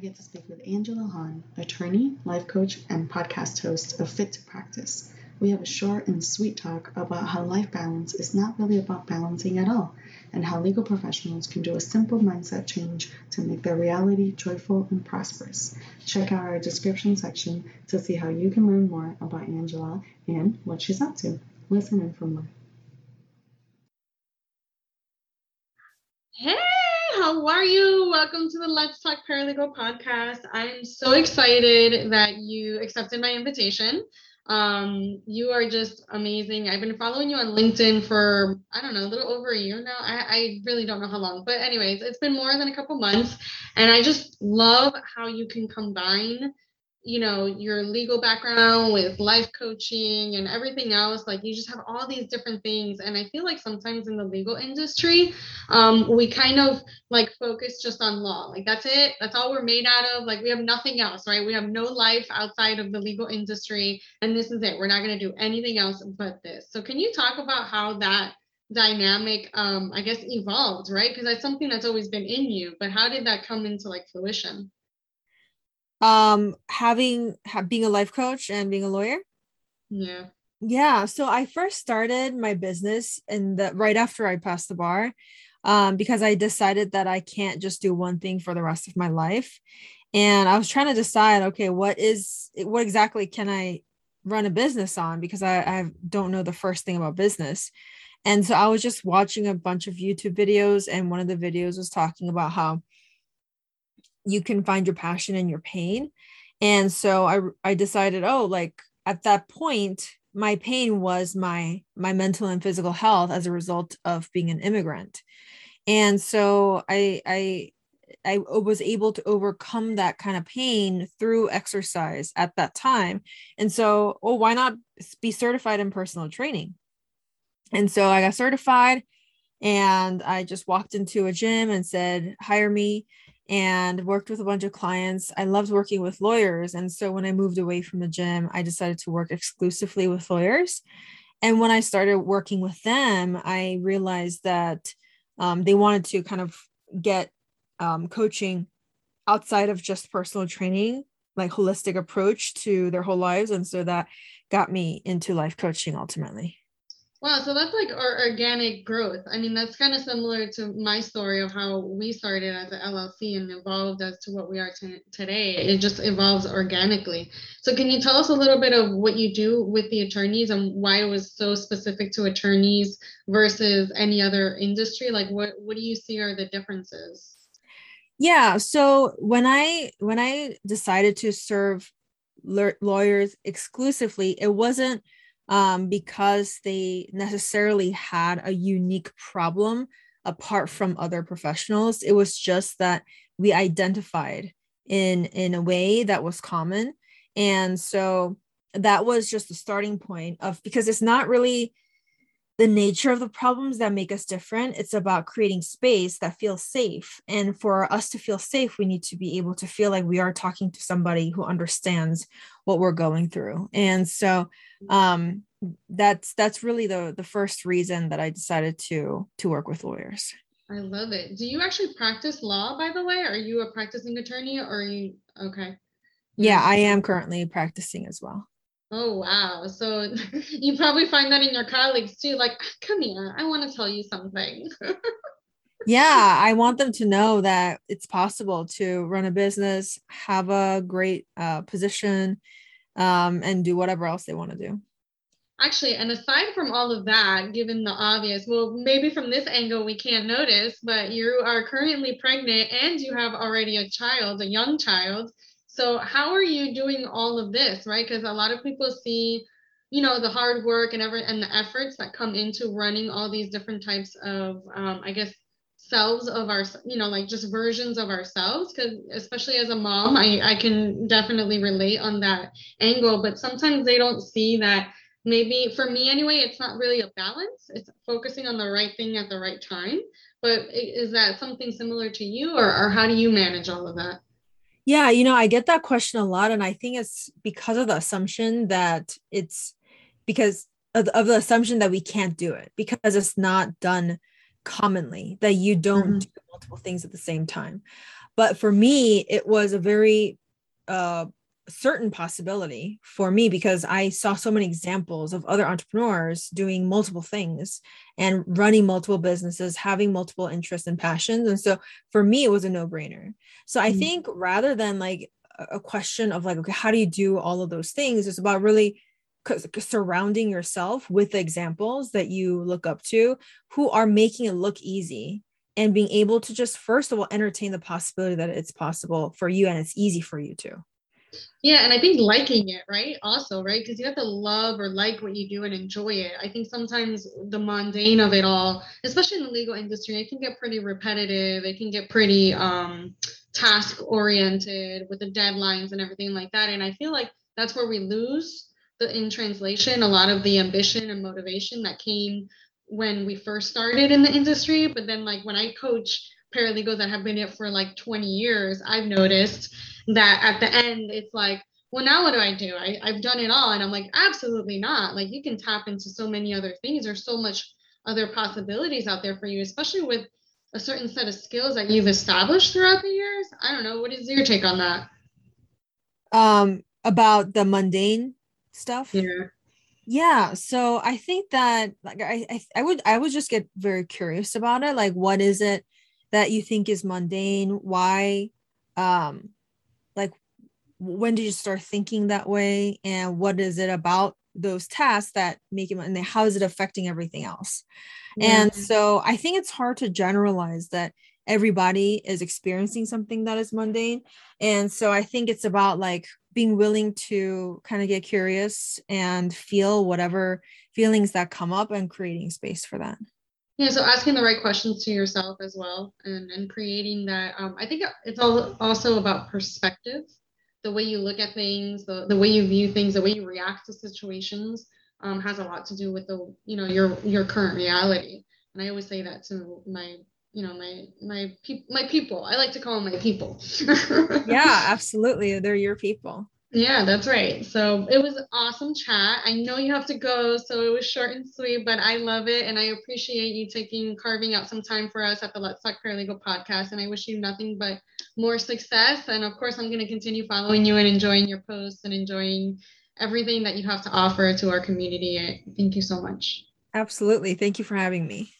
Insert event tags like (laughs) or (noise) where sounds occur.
to speak with Angela Hahn, attorney, life coach, and podcast host of Fit to Practice. We have a short and sweet talk about how life balance is not really about balancing at all, and how legal professionals can do a simple mindset change to make their reality joyful and prosperous. Check out our description section to see how you can learn more about Angela and what she's up to. Listen in for more. Hey, how are you? Welcome to the Let's Talk Paralegal podcast. I'm so excited that you accepted my invitation. Um, you are just amazing. I've been following you on LinkedIn for I don't know, a little over a year now. I, I really don't know how long, but anyways, it's been more than a couple months, and I just love how you can combine you know your legal background with life coaching and everything else like you just have all these different things. And i feel like sometimes in the legal industry um, we kind of like focus just on law. Like that's it. That's all we're made out of. Like we have nothing else right? We have no life outside of the legal industry and this is it. We're not going to do anything else but this. So can you talk about how that dynamic um i guess evolved right? Because that's something that's always been in you but how did that come into like fruition um having ha- being a life coach and being a lawyer. Yeah. Yeah so i first started my business in the right after i passed the bar um, because i decided that i can't just do one thing for the rest of my life. And i was trying to decide okay what is what exactly can i run a business on? Because I, I don't know the first thing about business. And so i was just watching a bunch of youtube videos and one of the videos was talking about how you can find your passion and your pain. And so i i decided oh like at that point my pain was my my mental and physical health as a result of being an immigrant. And so i i i was able to overcome that kind of pain through exercise at that time. And so oh why not be certified in personal training? And so i got certified and i just walked into a gym and said hire me and worked with a bunch of clients. I loved working with lawyers. And so when I moved away from the gym, I decided to work exclusively with lawyers. And when I started working with them, I realized that um, they wanted to kind of get um, coaching outside of just personal training, like holistic approach to their whole lives. And so that got me into life coaching ultimately. Wow, so that's like our organic growth. I mean, that's kind of similar to my story of how we started as an LLC and evolved as to what we are t- today. It just evolves organically. So, can you tell us a little bit of what you do with the attorneys and why it was so specific to attorneys versus any other industry? Like, what what do you see are the differences? Yeah. So when I when I decided to serve lawyers exclusively, it wasn't um, because they necessarily had a unique problem apart from other professionals. It was just that we identified in in a way that was common, and so that was just the starting point of because it's not really the nature of the problems that make us different. It's about creating space that feels safe. And for us to feel safe, we need to be able to feel like we are talking to somebody who understands what we're going through. And so um, that's that's really the the first reason that I decided to to work with lawyers. I love it. Do you actually practice law, by the way? Are you a practicing attorney or are you okay? Yeah, I am currently practicing as well. Oh wow. So (laughs) you probably find that in your colleagues too, like, come here, I want to tell you something. (laughs) yeah, I want them to know that it's possible to run a business, have a great uh, position, um, and do whatever else they want to do. Actually, and aside from all of that, given the obvious, well, maybe from this angle we can't notice, but you are currently pregnant and you have already a child, a young child. So, how are you doing all of this, right? Because a lot of people see, you know, the hard work and ever and the efforts that come into running all these different types of, um, I guess, selves of our you know like just versions of ourselves. Because especially as a mom I, I can definitely relate on that angle. But sometimes they don't see that maybe for me anyway it's not really a balance. It's focusing on the right thing at the right time. But is that something similar to you or, or how do you manage all of that yeah you know i get that question a lot and i think it's because of the assumption that it's because of, of the assumption that we can't do it because it's not done commonly that you don't mm-hmm. do multiple things at the same time but for me it was a very uh certain possibility for me because I saw so many examples of other entrepreneurs doing multiple things and running multiple businesses, having multiple interests and passions. And so for me, it was a no brainer. So I mm-hmm. think rather than like a question of like, okay, how do you do all of those things? It's about really surrounding yourself with the examples that you look up to who are making it look easy and being able to just first of all entertain the possibility that it's possible for you and it's easy for you to yeah, and I think liking it, right? Also, right? Because you have to love or like what you do and enjoy it. I think sometimes the mundane of it all, especially in the legal industry, it can get pretty repetitive. It can get pretty um, task oriented with the deadlines and everything like that. And I feel like that's where we lose the in translation a lot of the ambition and motivation that came when we first started in the industry. But then, like when I coach paralegals that have been it for like 20 years, I've noticed that at the end it's like well now what do i do? I, i've done it all. And i'm like absolutely not. Like you can tap into so many other things. There's so much other possibilities out there for you especially with a certain set of skills that you've established throughout the years. I don't know. What is your take on that? Um about the mundane stuff? Yeah. Yeah. So i think that like I, I i would i would just get very curious about it. Like what is it that you think is mundane? Why um when did you start thinking that way and what is it about those tasks that make it and how is it affecting everything else yeah. and so i think it's hard to generalize that everybody is experiencing something that is mundane and so i think it's about like being willing to kind of get curious and feel whatever feelings that come up and creating space for that yeah, so asking the right questions to yourself as well and, and creating that. Um, I think it's all also about perspective, the way you look at things, the, the way you view things, the way you react to situations um, has a lot to do with the, you know, your your current reality. And I always say that to my, you know, my my pe- my people. I like to call them my people. (laughs) yeah, absolutely. They're your people. Yeah, that's right. So it was awesome chat. I know you have to go, so it was short and sweet, but I love it. And I appreciate you taking, carving out some time for us at the Let's Talk Paralegal podcast. And I wish you nothing but more success. And of course, I'm going to continue following you and enjoying your posts and enjoying everything that you have to offer to our community. Thank you so much. Absolutely. Thank you for having me.